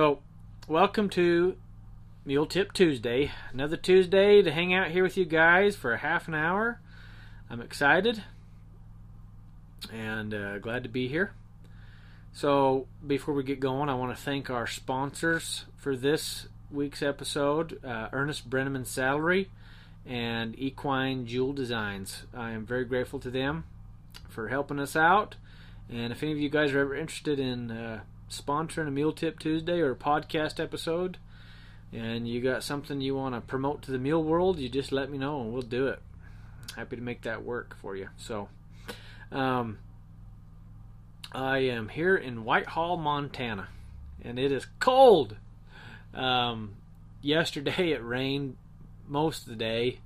So, welcome to Mule Tip Tuesday. Another Tuesday to hang out here with you guys for a half an hour. I'm excited and uh, glad to be here. So, before we get going, I want to thank our sponsors for this week's episode uh, Ernest Brenneman Saddlery and Equine Jewel Designs. I am very grateful to them for helping us out. And if any of you guys are ever interested in uh, sponsoring a Mule Tip Tuesday or a podcast episode, and you got something you want to promote to the meal world, you just let me know and we'll do it. Happy to make that work for you. So, um, I am here in Whitehall, Montana, and it is cold. Um, yesterday it rained most of the day,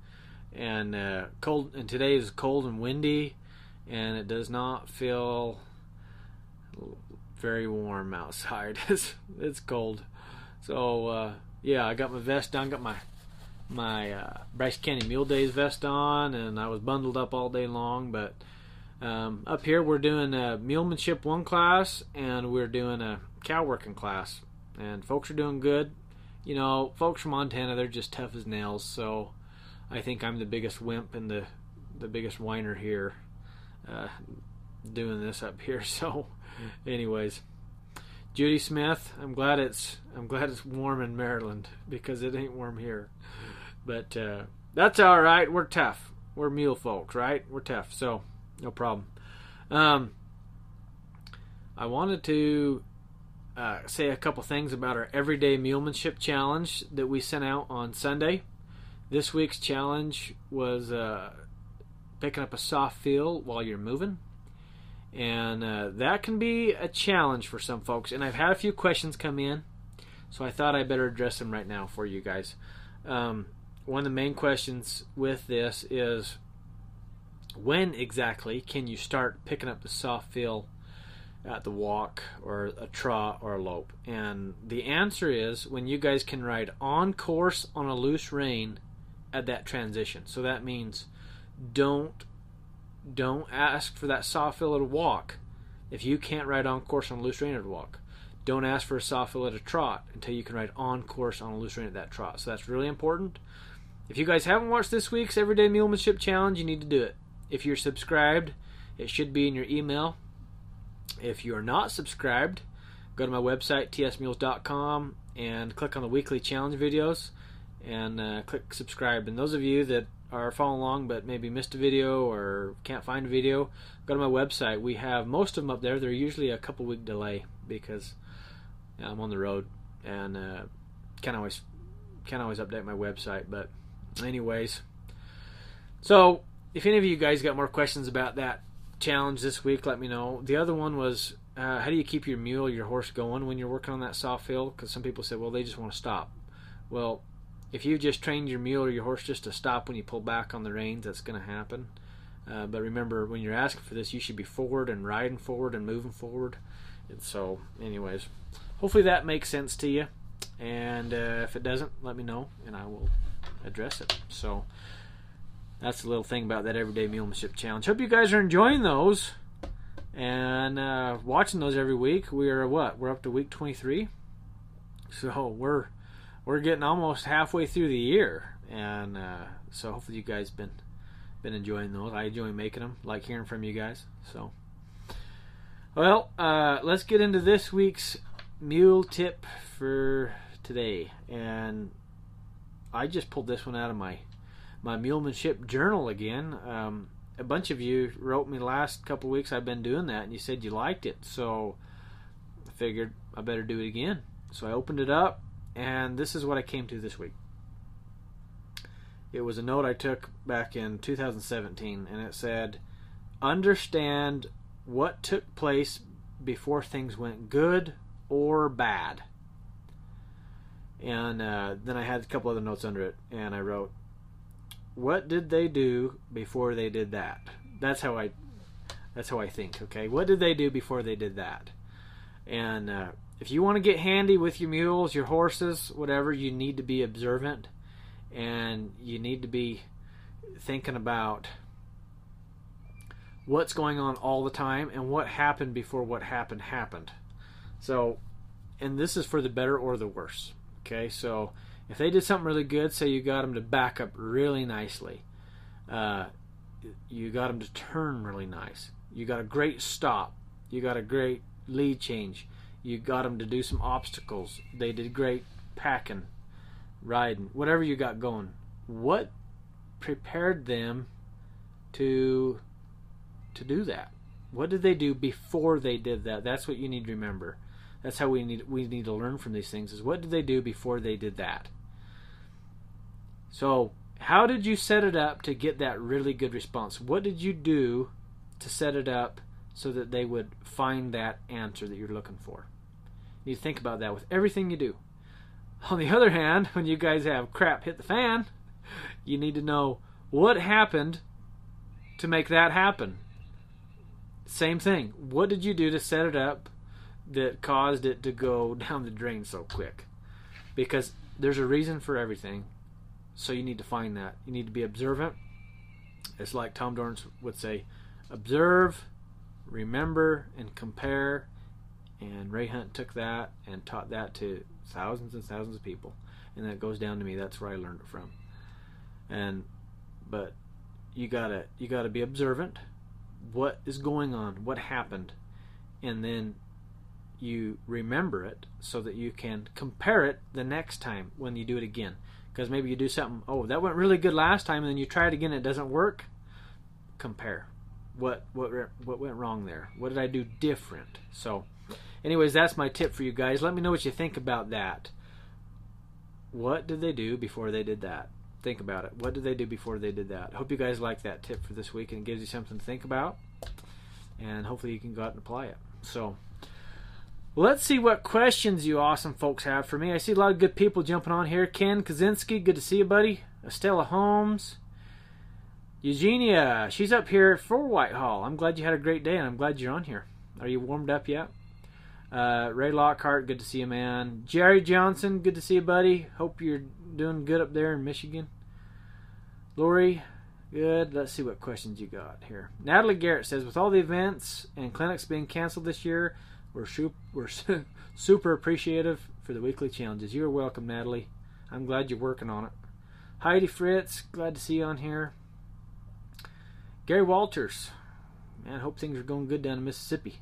and uh, cold. And today is cold and windy, and it does not feel very warm outside. it's it's cold. So uh, yeah, I got my vest on, got my my uh, Bryce Canyon Mule Days vest on, and I was bundled up all day long. But um, up here, we're doing a mulemanship one class, and we're doing a cow working class, and folks are doing good. You know, folks from Montana, they're just tough as nails. So I think I'm the biggest wimp and the the biggest whiner here, uh, doing this up here. So anyways, Judy Smith, I'm glad it's I'm glad it's warm in Maryland because it ain't warm here. But uh, that's all right. We're tough. We're mule folks, right? We're tough, so no problem. Um, I wanted to uh, say a couple things about our everyday mulemanship challenge that we sent out on Sunday. This week's challenge was uh, picking up a soft feel while you're moving and uh, that can be a challenge for some folks. And I've had a few questions come in, so I thought I better address them right now for you guys. Um, one of the main questions with this is when exactly can you start picking up the soft feel at the walk or a trot or a lope? And the answer is when you guys can ride on course on a loose rein at that transition. So that means don't don't ask for that soft at a walk if you can't ride on course on a loose rein at walk. Don't ask for a soft at a trot until you can ride on course on a loose rein at that trot. So that's really important. If you guys haven't watched this week's Everyday Mulemanship Challenge, you need to do it. If you're subscribed, it should be in your email. If you're not subscribed, go to my website, tsmules.com, and click on the weekly challenge videos and uh, click subscribe. And those of you that are following along but maybe missed a video or can't find a video, go to my website. We have most of them up there. They're usually a couple week delay because you know, I'm on the road and uh, can't always can't always update my website. But anyways, so if any of you guys got more questions about that challenge this week, let me know. The other one was uh, how do you keep your mule, your horse going when you're working on that soft feel? Because some people said, well, they just want to stop. Well, if you've just trained your mule or your horse just to stop when you pull back on the reins, that's going to happen. Uh, but remember, when you're asking for this, you should be forward and riding forward and moving forward. And so, anyways, hopefully that makes sense to you. And uh, if it doesn't, let me know, and I will address it. So that's a little thing about that everyday mulemanship challenge. Hope you guys are enjoying those and uh, watching those every week. We are what? We're up to week 23, so we're we're getting almost halfway through the year, and uh, so hopefully you guys been been enjoying those. I enjoy making them, like hearing from you guys. So, well, uh, let's get into this week's mule tip for today, and I just pulled this one out of my my mulemanship journal again. Um, a bunch of you wrote me last couple weeks. I've been doing that, and you said you liked it, so I figured I better do it again. So I opened it up and this is what I came to this week. It was a note I took back in 2017, and it said, Understand what took place before things went good or bad. And uh, then I had a couple other notes under it, and I wrote, What did they do before they did that? That's how I. That's how I think. Okay, what did they do before they did that? And uh, if you want to get handy with your mules, your horses, whatever, you need to be observant and you need to be thinking about what's going on all the time and what happened before what happened happened. So, and this is for the better or the worse. Okay, so if they did something really good, say you got them to back up really nicely, uh, you got them to turn really nice, you got a great stop, you got a great lead change, you got them to do some obstacles, they did great packing, riding, whatever you got going. What prepared them to to do that? What did they do before they did that? That's what you need to remember. That's how we need we need to learn from these things. Is what did they do before they did that? So, how did you set it up to get that really good response? What did you do to set it up so that they would find that answer that you're looking for? You think about that with everything you do. On the other hand, when you guys have crap hit the fan, you need to know what happened to make that happen. Same thing. What did you do to set it up that caused it to go down the drain so quick? Because there's a reason for everything. So you need to find that. You need to be observant. It's like Tom Dorrance would say observe, remember, and compare. And Ray Hunt took that and taught that to thousands and thousands of people. And that goes down to me. That's where I learned it from. And but you gotta you gotta be observant. What is going on? What happened? And then you remember it so that you can compare it the next time when you do it again. Because maybe you do something, oh, that went really good last time, and then you try it again, it doesn't work. Compare. What what what went wrong there? What did I do different? So, anyways, that's my tip for you guys. Let me know what you think about that. What did they do before they did that? Think about it. What did they do before they did that? Hope you guys like that tip for this week and it gives you something to think about. And hopefully you can go out and apply it. So, Let's see what questions you awesome folks have for me. I see a lot of good people jumping on here. Ken Kaczynski, good to see you, buddy. Estella Holmes. Eugenia, she's up here for Whitehall. I'm glad you had a great day, and I'm glad you're on here. Are you warmed up yet? Uh, Ray Lockhart, good to see you, man. Jerry Johnson, good to see you, buddy. Hope you're doing good up there in Michigan. Lori, good. Let's see what questions you got here. Natalie Garrett says, with all the events and clinics being canceled this year, we're, we're super appreciative for the weekly challenges. You're welcome, Natalie. I'm glad you're working on it. Heidi Fritz, glad to see you on here. Gary Walters, man, hope things are going good down in Mississippi.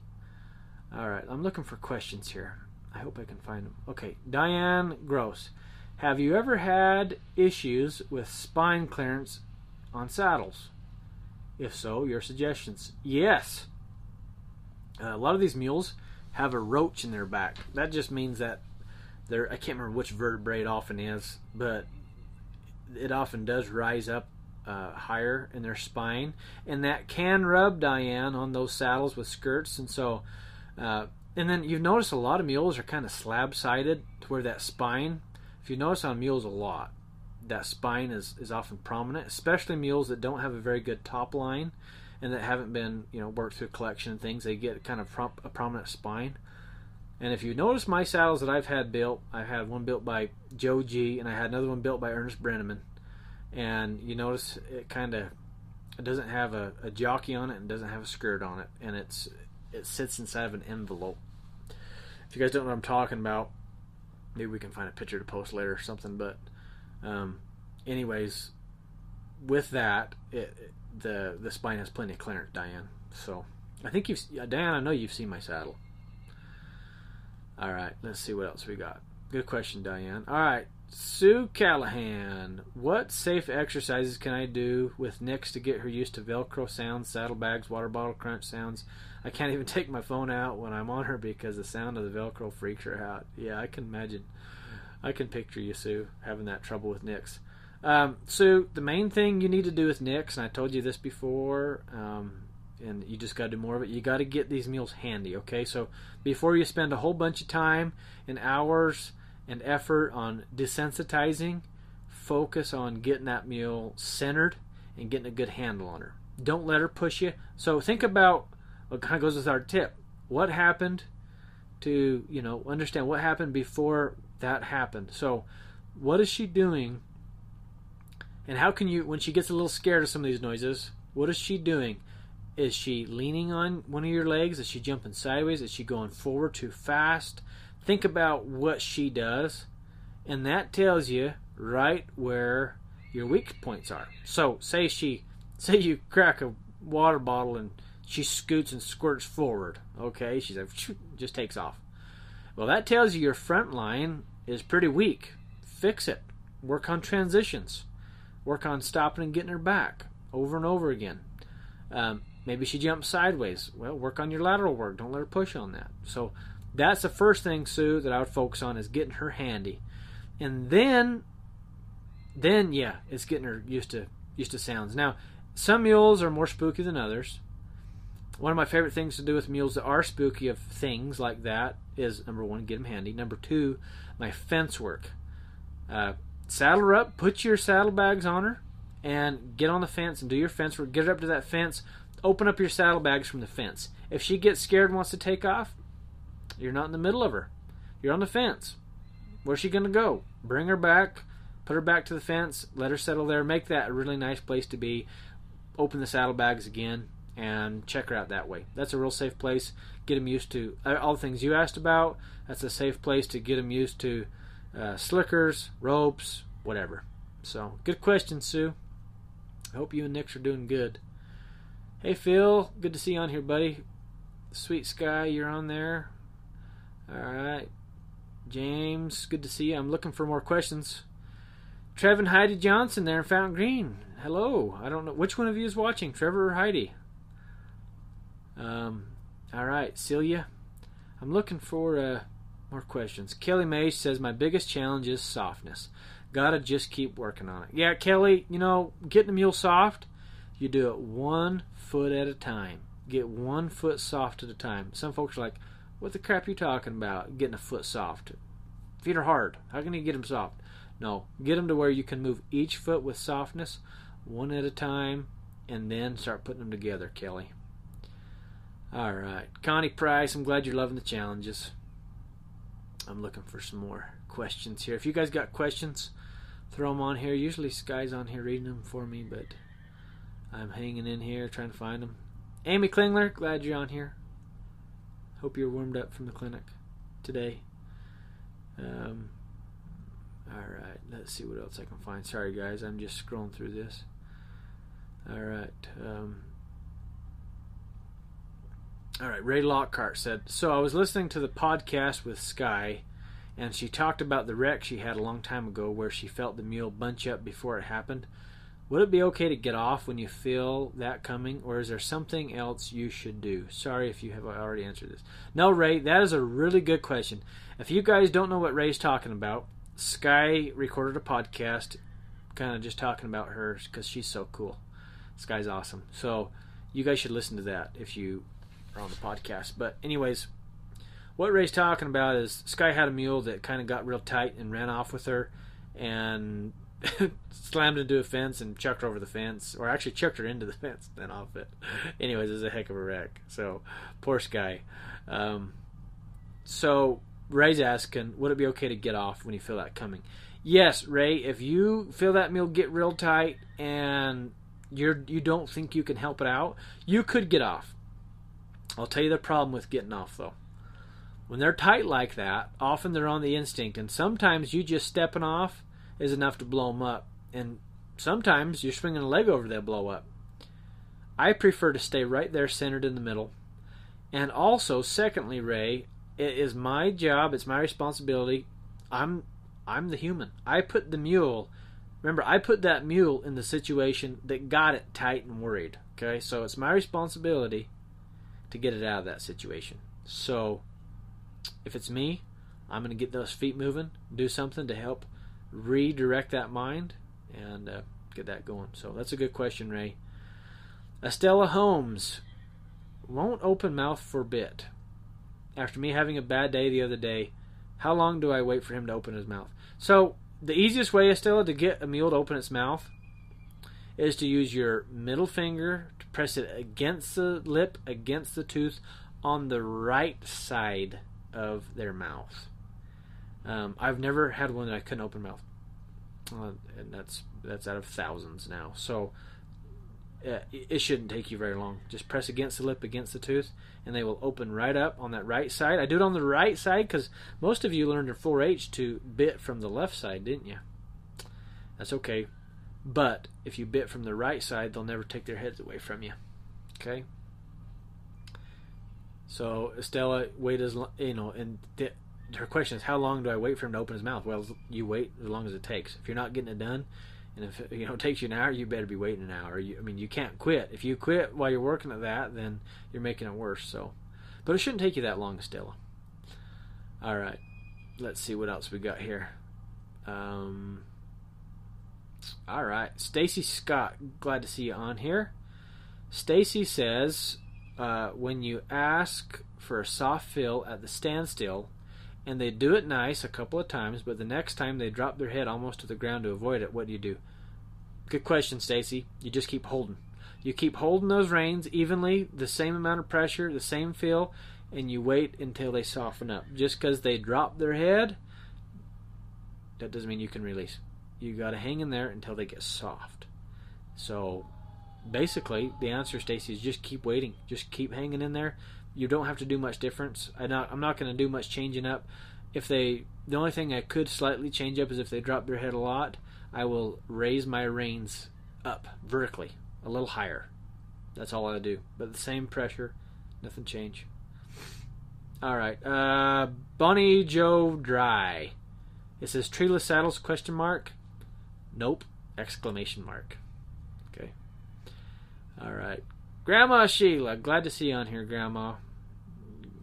All right, I'm looking for questions here. I hope I can find them. Okay, Diane Gross, have you ever had issues with spine clearance on saddles? If so, your suggestions. Yes. Uh, a lot of these mules have a roach in their back. That just means that they're I can't remember which vertebrae it often is, but it often does rise up uh, higher in their spine, and that can rub Diane on those saddles with skirts, and so. Uh, and then you've noticed a lot of mules are kind of slab sided to where that spine. If you notice on mules a lot, that spine is, is often prominent, especially mules that don't have a very good top line and that haven't been you know worked through collection and things, they get kind of a prominent spine. And if you notice my saddles that I've had built, I had one built by Joe G, and I had another one built by Ernest Brenneman. And you notice it kind of it doesn't have a, a jockey on it and doesn't have a skirt on it, and it's it sits inside of an envelope. If you guys don't know what I'm talking about, maybe we can find a picture to post later or something. But, um, anyways, with that, it, the the spine has plenty of clearance, Diane. So I think you've Diane. I know you've seen my saddle. All right, let's see what else we got. Good question, Diane. All right, Sue Callahan. What safe exercises can I do with Nix to get her used to Velcro sounds, saddlebags, water bottle crunch sounds? I can't even take my phone out when I'm on her because the sound of the Velcro freaks her out. Yeah, I can imagine. I can picture you, Sue, having that trouble with Nix. Um, so the main thing you need to do with Nix, and I told you this before, um, and you just got to do more of it. You got to get these meals handy. Okay, so before you spend a whole bunch of time and hours and effort on desensitizing, focus on getting that meal centered and getting a good handle on her. Don't let her push you. So think about what kind of goes with our tip. What happened to you know understand what happened before that happened. So what is she doing? And how can you, when she gets a little scared of some of these noises, what is she doing? Is she leaning on one of your legs? Is she jumping sideways? Is she going forward too fast? think about what she does, and that tells you right where your weak points are. So, say she, say you crack a water bottle and she scoots and squirts forward. Okay, she's like, just takes off. Well, that tells you your front line is pretty weak. Fix it. Work on transitions. Work on stopping and getting her back over and over again. Um, maybe she jumps sideways. Well, work on your lateral work. Don't let her push on that. So that's the first thing, Sue, that I would focus on is getting her handy, and then, then yeah, it's getting her used to used to sounds. Now, some mules are more spooky than others. One of my favorite things to do with mules that are spooky of things like that is number one, get them handy. Number two, my fence work. Uh, saddle her up, put your saddlebags on her, and get on the fence and do your fence work. Get her up to that fence. Open up your saddlebags from the fence. If she gets scared and wants to take off, you're not in the middle of her. You're on the fence. Where's she going to go? Bring her back, put her back to the fence, let her settle there, make that a really nice place to be. Open the saddlebags again and check her out that way. That's a real safe place. Get them used to uh, all the things you asked about. That's a safe place to get them used to uh, slickers, ropes, whatever. So, good question, Sue. I hope you and Nix are doing good. Hey, Phil. Good to see you on here, buddy. Sweet Sky, you're on there. All right. James, good to see you. I'm looking for more questions. Trevor Heidi Johnson there in Fountain Green. Hello. I don't know which one of you is watching, Trevor or Heidi. Um, all right, Celia. I'm looking for uh, more questions. Kelly May says my biggest challenge is softness. Gotta just keep working on it. Yeah, Kelly. You know, getting the mule soft, you do it one foot at a time. Get one foot soft at a time. Some folks are like, what the crap you talking about? Getting a foot soft. Feet are hard. How can you get them soft? No, get them to where you can move each foot with softness, one at a time, and then start putting them together, Kelly. All right, Connie Price. I'm glad you're loving the challenges. I'm looking for some more questions here. If you guys got questions, throw them on here. Usually, Sky's on here reading them for me, but I'm hanging in here trying to find them. Amy Klingler, glad you're on here. Hope you're warmed up from the clinic today. Um, all right, let's see what else I can find. Sorry, guys, I'm just scrolling through this. All right. Um, all right, Ray Lockhart said, So I was listening to the podcast with Sky, and she talked about the wreck she had a long time ago where she felt the mule bunch up before it happened. Would it be okay to get off when you feel that coming, or is there something else you should do? Sorry if you have already answered this. No, Ray, that is a really good question. If you guys don't know what Ray's talking about, Sky recorded a podcast kind of just talking about her because she's so cool. Sky's awesome. So you guys should listen to that if you are on the podcast. But, anyways, what Ray's talking about is Sky had a mule that kind of got real tight and ran off with her. And slammed into a fence and chucked her over the fence, or actually chucked her into the fence, then off it. Anyways, it was a heck of a wreck. So, poor Sky. Um, so, Ray's asking, would it be okay to get off when you feel that coming? Yes, Ray. If you feel that mule get real tight and you're you don't think you can help it out, you could get off. I'll tell you the problem with getting off though. When they're tight like that, often they're on the instinct, and sometimes you just stepping off is enough to blow them up. And sometimes you're swinging a leg over, they'll blow up. I prefer to stay right there centered in the middle. And also, secondly, Ray, it is my job, it's my responsibility. I'm I'm the human. I put the mule remember I put that mule in the situation that got it tight and worried. Okay? So it's my responsibility to get it out of that situation. So if it's me, I'm going to get those feet moving, do something to help redirect that mind and uh, get that going. So that's a good question, Ray. Estella Holmes won't open mouth for bit. After me having a bad day the other day, how long do I wait for him to open his mouth? So the easiest way, Estella, to get a mule to open its mouth is to use your middle finger to press it against the lip, against the tooth on the right side of their mouth. Um, I've never had one that I couldn't open mouth, uh, and that's that's out of thousands now. So uh, it shouldn't take you very long. Just press against the lip, against the tooth, and they will open right up on that right side. I do it on the right side because most of you learned your 4-H to bit from the left side, didn't you? That's okay. But if you bit from the right side, they'll never take their heads away from you. Okay? So Estella, wait as you know, and th- her question is, how long do I wait for him to open his mouth? Well, you wait as long as it takes. If you're not getting it done, and if you know it takes you an hour, you better be waiting an hour. You, I mean, you can't quit. If you quit while you're working at that, then you're making it worse. So, but it shouldn't take you that long, Stella. All right, let's see what else we got here. Um, all right, Stacy Scott, glad to see you on here. Stacy says, uh, when you ask for a soft feel at the standstill, and they do it nice a couple of times, but the next time they drop their head almost to the ground to avoid it, what do you do? Good question, Stacy. You just keep holding. You keep holding those reins evenly, the same amount of pressure, the same feel, and you wait until they soften up. Just because they drop their head, that doesn't mean you can release. You got to hang in there until they get soft. So, basically, the answer, Stacy, is just keep waiting. Just keep hanging in there you don't have to do much difference. I I'm not going to do much changing up. If they, the only thing I could slightly change up is if they drop their head a lot, I will raise my reins up vertically, a little higher. That's all I do. But the same pressure, nothing change. All right, uh, Bonnie Joe Dry. It says treeless saddles question mark. Nope, exclamation mark. Okay. All right. Grandma Sheila, glad to see you on here, Grandma.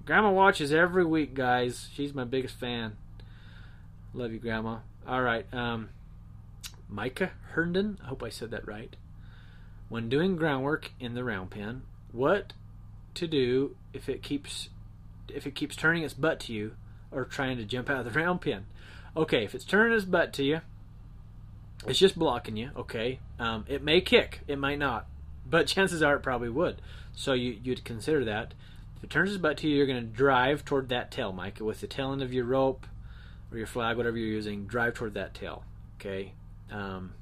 Grandma watches every week, guys. She's my biggest fan. Love you, Grandma. All right, um, Micah Herndon. I hope I said that right. When doing groundwork in the round pen, what to do if it keeps if it keeps turning its butt to you or trying to jump out of the round pen? Okay, if it's turning its butt to you, it's just blocking you. Okay, um, it may kick, it might not but chances are it probably would. So you, you'd consider that. If it turns its butt to you, you're going to drive toward that tail, Mike, with the tail end of your rope or your flag, whatever you're using. Drive toward that tail. Okay. Um,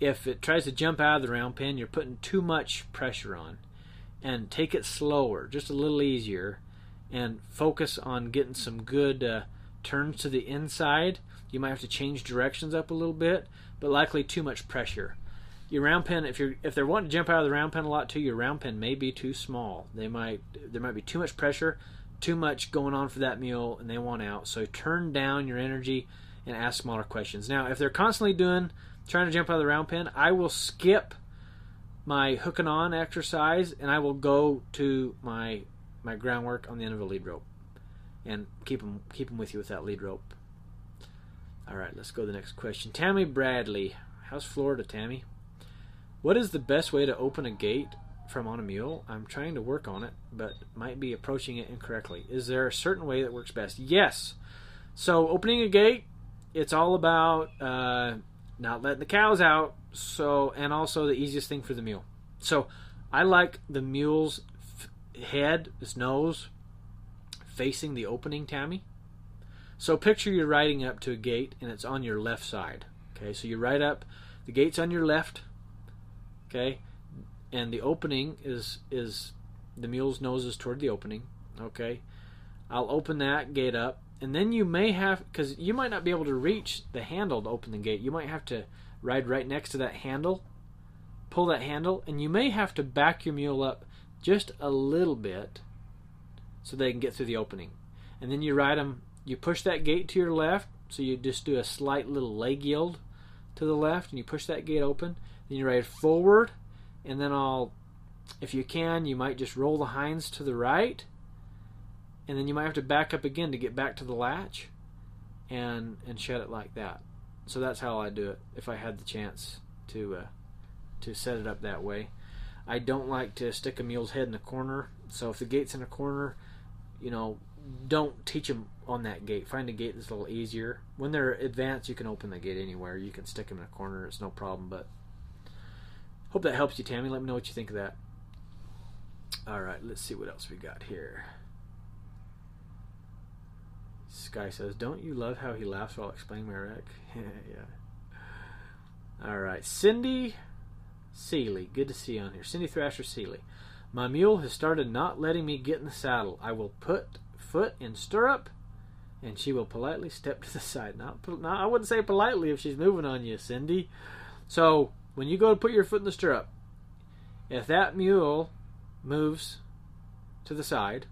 if it tries to jump out of the round pen, you're putting too much pressure on. And take it slower, just a little easier, and focus on getting some good uh, turns to the inside. You might have to change directions up a little bit, but likely too much pressure. Your round pen if you're if they're wanting to jump out of the round pen a lot too your round pen may be too small. They might there might be too much pressure too much going on for that mule and they want out. So turn down your energy and ask smaller questions. Now if they're constantly doing trying to jump out of the round pen i will skip my hooking on exercise and i will go to my my groundwork on the end of a lead rope and keep them keep them with you with that lead rope all right let's go to the next question tammy bradley how's florida tammy what is the best way to open a gate from on a mule? I'm trying to work on it, but might be approaching it incorrectly. Is there a certain way that works best? Yes. So opening a gate, it's all about uh, not letting the cows out. So and also the easiest thing for the mule. So I like the mule's f- head, his nose, facing the opening, Tammy. So picture you're riding up to a gate and it's on your left side. Okay, so you ride up, the gate's on your left, okay? And the opening is is the mule's nose is toward the opening okay? I'll open that gate up and then you may have because you might not be able to reach the handle to open the gate. You might have to ride right next to that handle pull that handle and you may have to back your mule up just a little bit so they can get through the opening. And then you ride them you push that gate to your left so you just do a slight little leg yield to the left and you push that gate open then you ride forward, and then I'll, if you can, you might just roll the hinds to the right, and then you might have to back up again to get back to the latch, and and shut it like that. So that's how I do it if I had the chance to uh, to set it up that way. I don't like to stick a mule's head in a corner. So if the gate's in a corner, you know, don't teach them on that gate. Find a gate that's a little easier. When they're advanced, you can open the gate anywhere. You can stick them in a corner. It's no problem. But Hope that helps you, Tammy. Let me know what you think of that. All right, let's see what else we got here. Sky says, "Don't you love how he laughs while explaining my wreck?" yeah. All right, Cindy Seeley, good to see you on here. Cindy Thrasher Seeley. My mule has started not letting me get in the saddle. I will put foot in stirrup, and she will politely step to the side. Not, not I wouldn't say politely if she's moving on you, Cindy. So when you go to put your foot in the stirrup, if that mule moves to the side,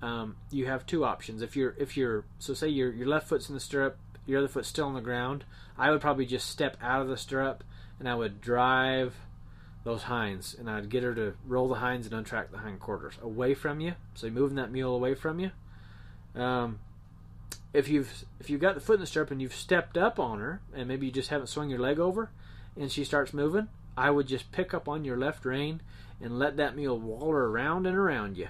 um, you have two options. If you're if you're so say your your left foot's in the stirrup, your other foot's still on the ground. I would probably just step out of the stirrup and I would drive those hinds, and I'd get her to roll the hinds and untrack the hind quarters away from you. So you're moving that mule away from you. Um, if you've if you've got the foot in the stirrup and you've stepped up on her, and maybe you just haven't swung your leg over, and she starts moving, I would just pick up on your left rein and let that mule waller around and around you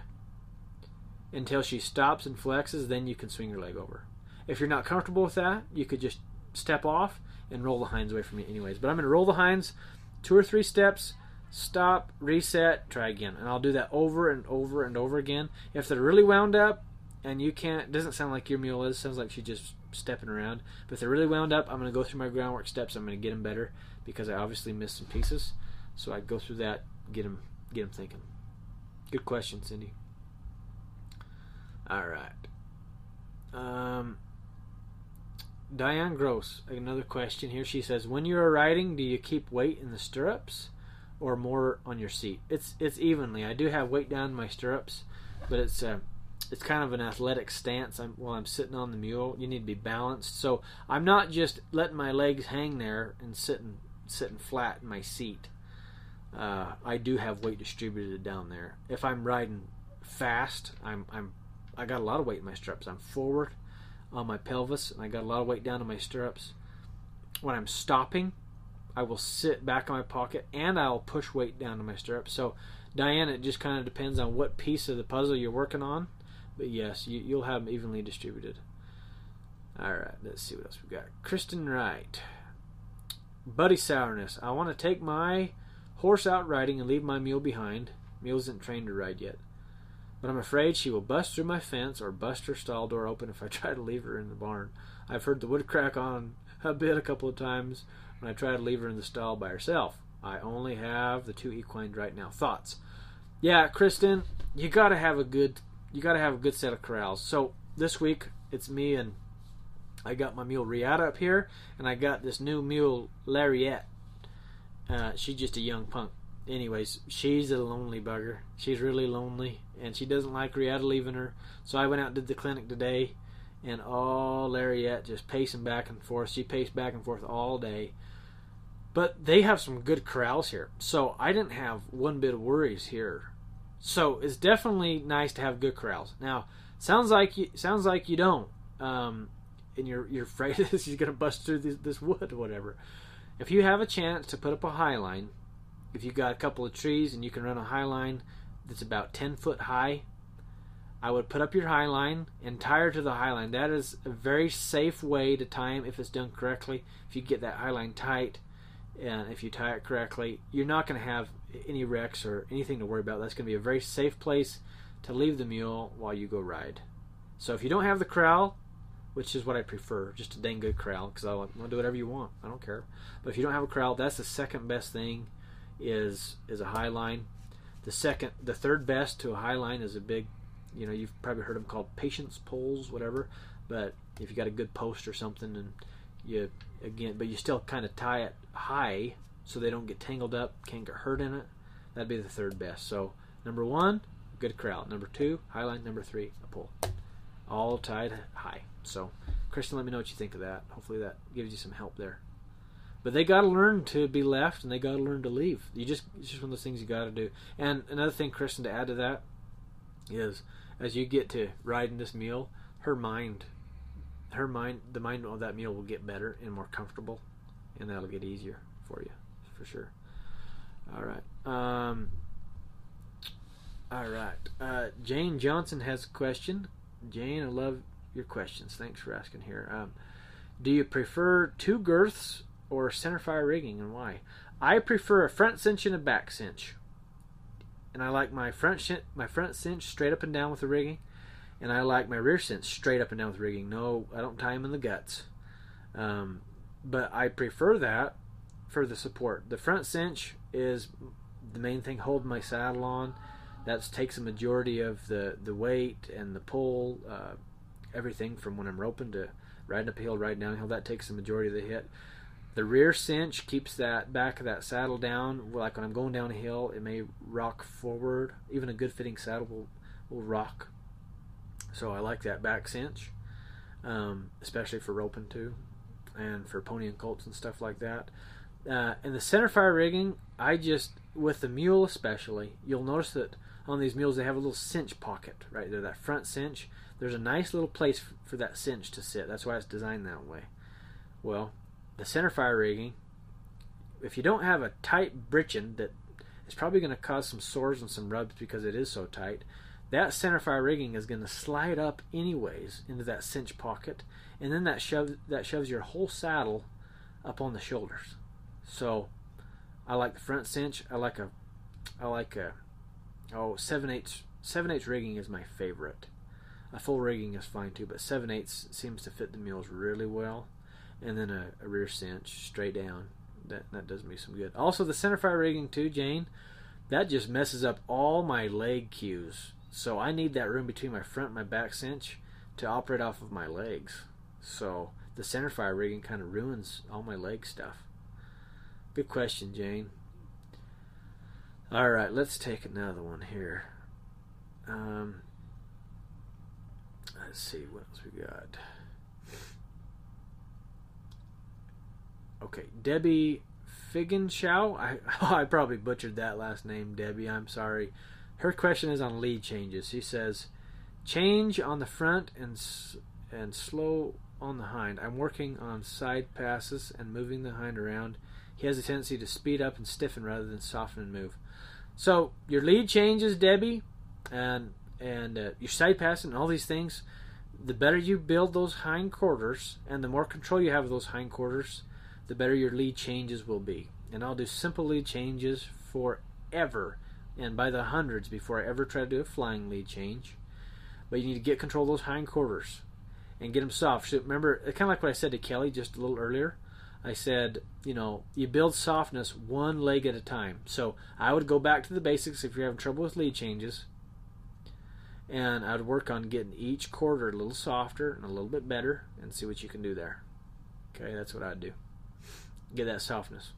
until she stops and flexes. Then you can swing your leg over. If you're not comfortable with that, you could just step off and roll the hinds away from you, anyways. But I'm going to roll the hinds two or three steps, stop, reset, try again. And I'll do that over and over and over again. If they're really wound up and you can't, doesn't sound like your mule is, sounds like she's just stepping around. But if they're really wound up, I'm going to go through my groundwork steps. I'm going to get them better because I obviously missed some pieces. So I go through that, get them, get them thinking. Good question, Cindy. All right. Um, Diane Gross, another question here. She says, "When you are riding, do you keep weight in the stirrups, or more on your seat?" It's it's evenly. I do have weight down my stirrups, but it's uh, it's kind of an athletic stance. I'm, while I'm sitting on the mule, you need to be balanced. So I'm not just letting my legs hang there and sitting sitting flat in my seat. Uh, I do have weight distributed down there. If I'm riding fast, I'm I'm I got a lot of weight in my stirrups. I'm forward on my pelvis, and I got a lot of weight down in my stirrups. When I'm stopping, I will sit back in my pocket and I'll push weight down to my stirrups. So, Diane, it just kind of depends on what piece of the puzzle you're working on. But yes, you, you'll have them evenly distributed. All right, let's see what else we got. Kristen Wright. Buddy Sourness. I want to take my horse out riding and leave my mule behind. Mule isn't trained to ride yet but I'm afraid she will bust through my fence or bust her stall door open if I try to leave her in the barn. I've heard the wood crack on a bit a couple of times when I try to leave her in the stall by herself. I only have the two equines right now. Thoughts? Yeah, Kristen, you got to have a good you got to have a good set of corrals. So this week it's me and I got my mule Riata up here, and I got this new mule Lariat. Uh, she's just a young punk anyways, she's a lonely bugger. She's really lonely, and she doesn't like Riata leaving her. So I went out and did the clinic today, and all Lariat just pacing back and forth. She paced back and forth all day. But they have some good corrals here, so I didn't have one bit of worries here. So it's definitely nice to have good corrals. Now, sounds like you sounds like you don't, um, and you're you're afraid this she's gonna bust through this, this wood or whatever. If you have a chance to put up a high line, if you've got a couple of trees and you can run a high line that's about 10 foot high, I would put up your high line and tie her to the high line. That is a very safe way to tie them if it's done correctly. If you get that high line tight and if you tie it correctly, you're not going to have any wrecks or anything to worry about. That's going to be a very safe place to leave the mule while you go ride. So if you don't have the corral, which is what I prefer, just a dang good corral, because I want to do whatever you want. I don't care. But if you don't have a corral, that's the second best thing is is a high line. The second, the third best to a high line is a big, you know, you've probably heard them called patience poles, whatever. But if you got a good post or something, and you again, but you still kind of tie it high so they don't get tangled up, can't get hurt in it. That'd be the third best. So number one, good corral. Number two, high line. Number three, a pole. All tied high. So, Kristen, let me know what you think of that. Hopefully that gives you some help there. But they got to learn to be left, and they got to learn to leave. You just it's just one of those things you got to do. And another thing, Kristen, to add to that is as you get to riding this mule, her mind, her mind, the mind of that mule will get better and more comfortable, and that'll get easier for you for sure. All right. Um, all right. Uh, Jane Johnson has a question. Jane, I love your questions. Thanks for asking here. Um, do you prefer two girths or center fire rigging and why. I prefer a front cinch and a back cinch. And I like my front cinch, my front cinch straight up and down with the rigging, and I like my rear cinch straight up and down with the rigging. No, I don't tie them in the guts. Um, but I prefer that for the support. The front cinch is the main thing holding my saddle on. That takes a majority of the, the weight and the pull, uh, everything from when I'm roping to riding uphill, riding downhill. That takes the majority of the hit. The rear cinch keeps that back of that saddle down. Like when I'm going down a hill, it may rock forward. Even a good fitting saddle will, will rock. So I like that back cinch, um, especially for roping too, and for pony and colts and stuff like that. Uh, in the center fire rigging, I just with the mule especially, you'll notice that on these mules they have a little cinch pocket right there, that front cinch. There's a nice little place for that cinch to sit. That's why it's designed that way. Well, the center fire rigging, if you don't have a tight britchin that is probably going to cause some sores and some rubs because it is so tight, that center fire rigging is going to slide up anyways into that cinch pocket, and then that shoves that shoves your whole saddle up on the shoulders. So I like the front cinch. I like a I like a oh seven eighths seven eighths rigging is my favorite. A full rigging is fine too, but seven eighths seems to fit the mules really well and then a, a rear cinch straight down. That that does me some good. Also, the center fire rigging too, Jane. That just messes up all my leg cues. So I need that room between my front and my back cinch to operate off of my legs. So the center fire rigging kind of ruins all my leg stuff. Good question, Jane. All right, let's take another one here. Um, let's see what else we got. Okay, Debbie Figgenshow. I I probably butchered that last name, Debbie. I'm sorry. Her question is on lead changes. She says, "Change on the front and and slow on the hind. I'm working on side passes and moving the hind around. He has a tendency to speed up and stiffen rather than soften and move. So your lead changes, Debbie, and and uh, your side passing and all these things. The better you build those hind quarters, and the more control you have of those hind quarters, the better your lead changes will be. And I'll do simple lead changes forever and by the hundreds before I ever try to do a flying lead change. But you need to get control of those hind quarters and get them soft. So remember, uh, kind of like what I said to Kelly just a little earlier. I said, you know, you build softness one leg at a time. So I would go back to the basics if you're having trouble with lead changes. And I'd work on getting each quarter a little softer and a little bit better and see what you can do there. Okay, that's what I'd do get that softness.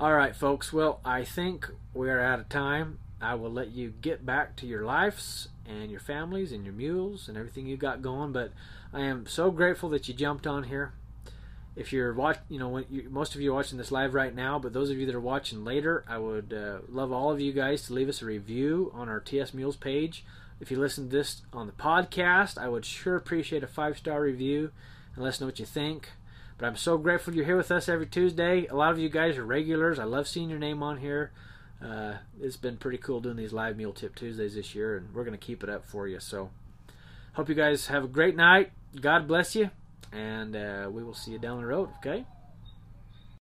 All right, folks. Well, I think we are out of time. I will let you get back to your lives and your families and your mules and everything you got going. But I am so grateful that you jumped on here. If you're watch, you know, you, most of you are watching this live right now, but those of you that are watching later, I would uh, love all of you guys to leave us a review on our TS Mules page. If you listen to this on the podcast, I would sure appreciate a five star review and let us know what you think. But I'm so grateful you're here with us every Tuesday. A lot of you guys are regulars. I love seeing your name on here. Uh, it's been pretty cool doing these live Mule Tip Tuesdays this year, and we're going to keep it up for you. So, hope you guys have a great night. God bless you, and uh, we will see you down the road, okay?